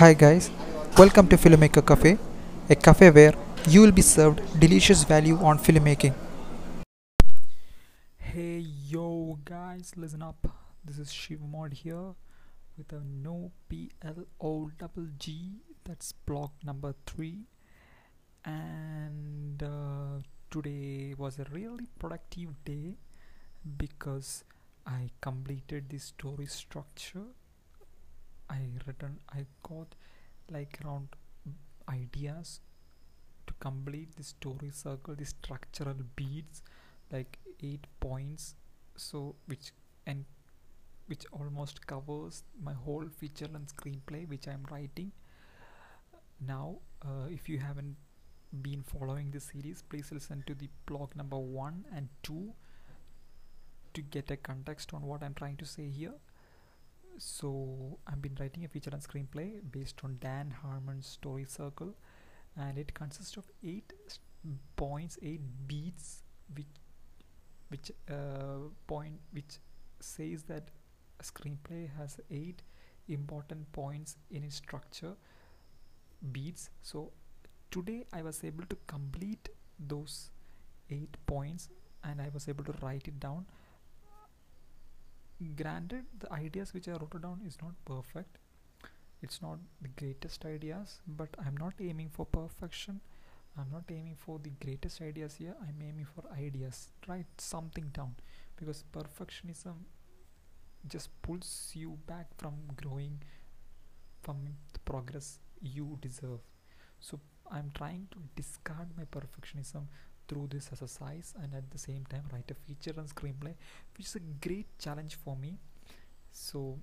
Hi guys, welcome to Filmmaker Cafe, a cafe where you will be served delicious value on filmmaking. Hey yo guys, listen up. This is Shiv Mod here with a no P L O double G. That's block number three, and uh, today was a really productive day because I completed the story structure I written I got like around ideas to complete the story circle the structural beats like eight points so which and which almost covers my whole feature and screenplay which I'm writing. Now uh, if you haven't been following the series please listen to the blog number one and two to get a context on what I'm trying to say here so I've been writing a feature and screenplay based on Dan Harmon's story circle and it consists of eight points eight beats which which uh, point which says that a screenplay has eight important points in its structure beats. So today I was able to complete those eight points and I was able to write it down granted the ideas which I wrote down is not perfect. It's not the greatest ideas but I'm not aiming for perfection. I'm not aiming for the greatest ideas here. I'm aiming for ideas. Write something down because perfectionism just pulls you back from growing from the progress you deserve. So I'm trying to discard my perfectionism through this exercise and at the same time write a feature and screenplay which is a great challenge for me. So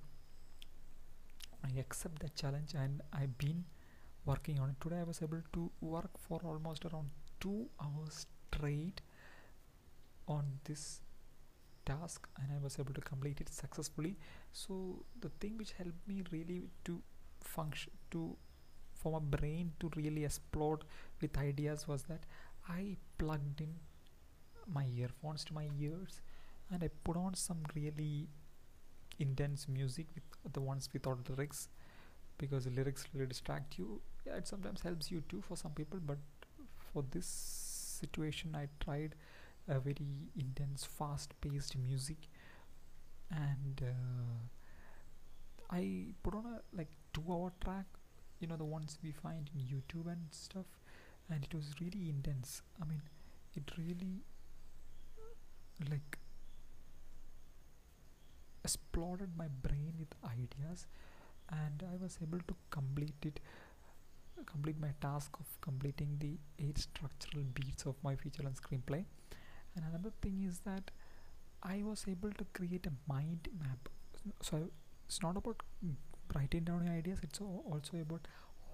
I accept that challenge and I've been working on it. Today I was able to work for almost around two hours straight on this task and I was able to complete it successfully. So the thing which helped me really to function to for my brain to really explode with ideas was that I plugged in my earphones to my ears and I put on some really intense music with the ones without lyrics because lyrics really distract you. Yeah, it sometimes helps you too for some people but for this situation I tried a very intense fast paced music and uh, I put on a like two hour track you know the ones we find in YouTube and stuff and it was really intense. I mean it really like exploded my brain with ideas and i was able to complete it complete my task of completing the eight structural beats of my feature and screenplay. And another thing is that i was able to create a mind map. So it's not about writing down your ideas it's also about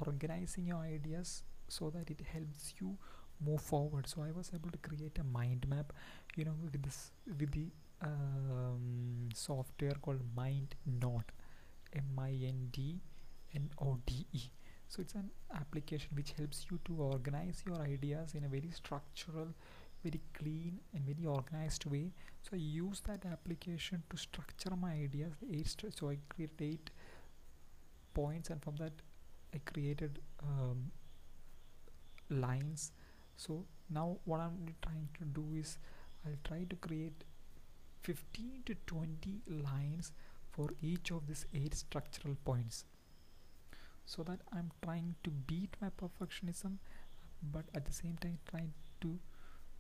organizing your ideas so that it helps you move forward. So i was able to create a mind map you know with this with the um, software called mind node m-i-n-d-n-o-d-e so it's an application which helps you to organize your ideas in a very structural very clean and very organized way. So i use that application to structure my ideas. Eight so i create eight points and from that i created um, lines. So now what I'm trying to do is I'll try to create 15 to 20 lines for each of these eight structural points. So that I'm trying to beat my perfectionism but at the same time trying to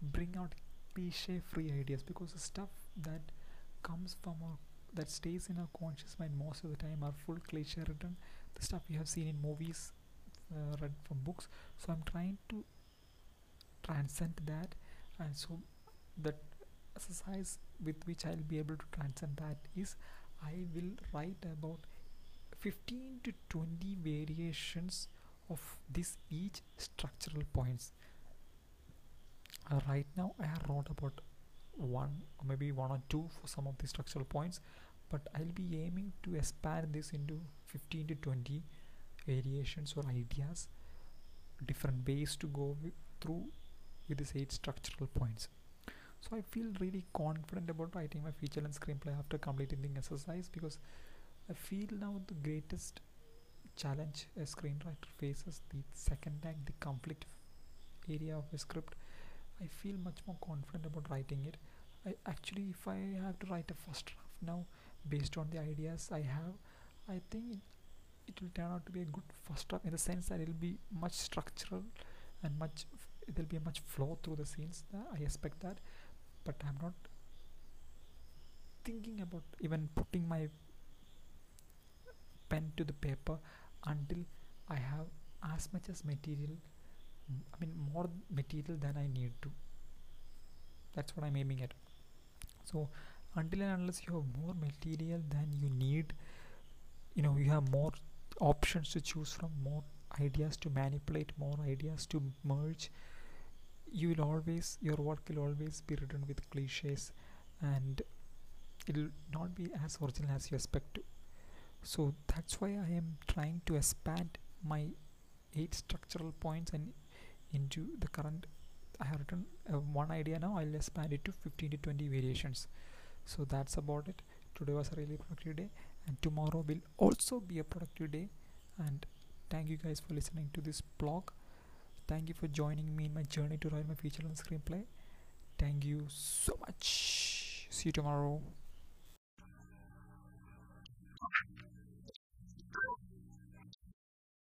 bring out cliche free ideas because the stuff that comes from our that stays in our conscious mind most of the time are full cliche written. The stuff we have seen in movies uh, read from books. So i'm trying to transcend that. And so that exercise with which i'll be able to transcend that is i will write about 15 to 20 variations of this each structural points. Uh, right now i have wrote about one or maybe one or two for some of the structural points but i'll be aiming to expand this into 15 to 20 variations or ideas different ways to go through with these eight structural points. So I feel really confident about writing my feature and screenplay after completing the exercise because I feel now the greatest challenge a screenwriter faces the second act the conflict area of a script. I feel much more confident about writing it. I actually if i have to write a first draft now based on the ideas i have i think it, it will turn out to be a good first draft in the sense that it will be much structural and much there'll be a much flow through the scenes uh, i expect that. But i'm not thinking about even putting my pen to the paper until I have as much as material I mean more material than I need to. That's what I'm aiming at. So until and unless you have more material than you need you know you have more options to choose from more ideas to manipulate more ideas to merge. You will always your work will always be written with cliches and it will not be as original as you expect to. So that's why I am trying to expand my eight structural points and into the current I have written uh, one idea now I'll expand it to 15 to 20 variations. So that's about it. Today was a really productive day and tomorrow will also be a productive day. And thank you guys for listening to this blog. Thank you for joining me in my journey to write my feature length screenplay. Thank you so much. See you tomorrow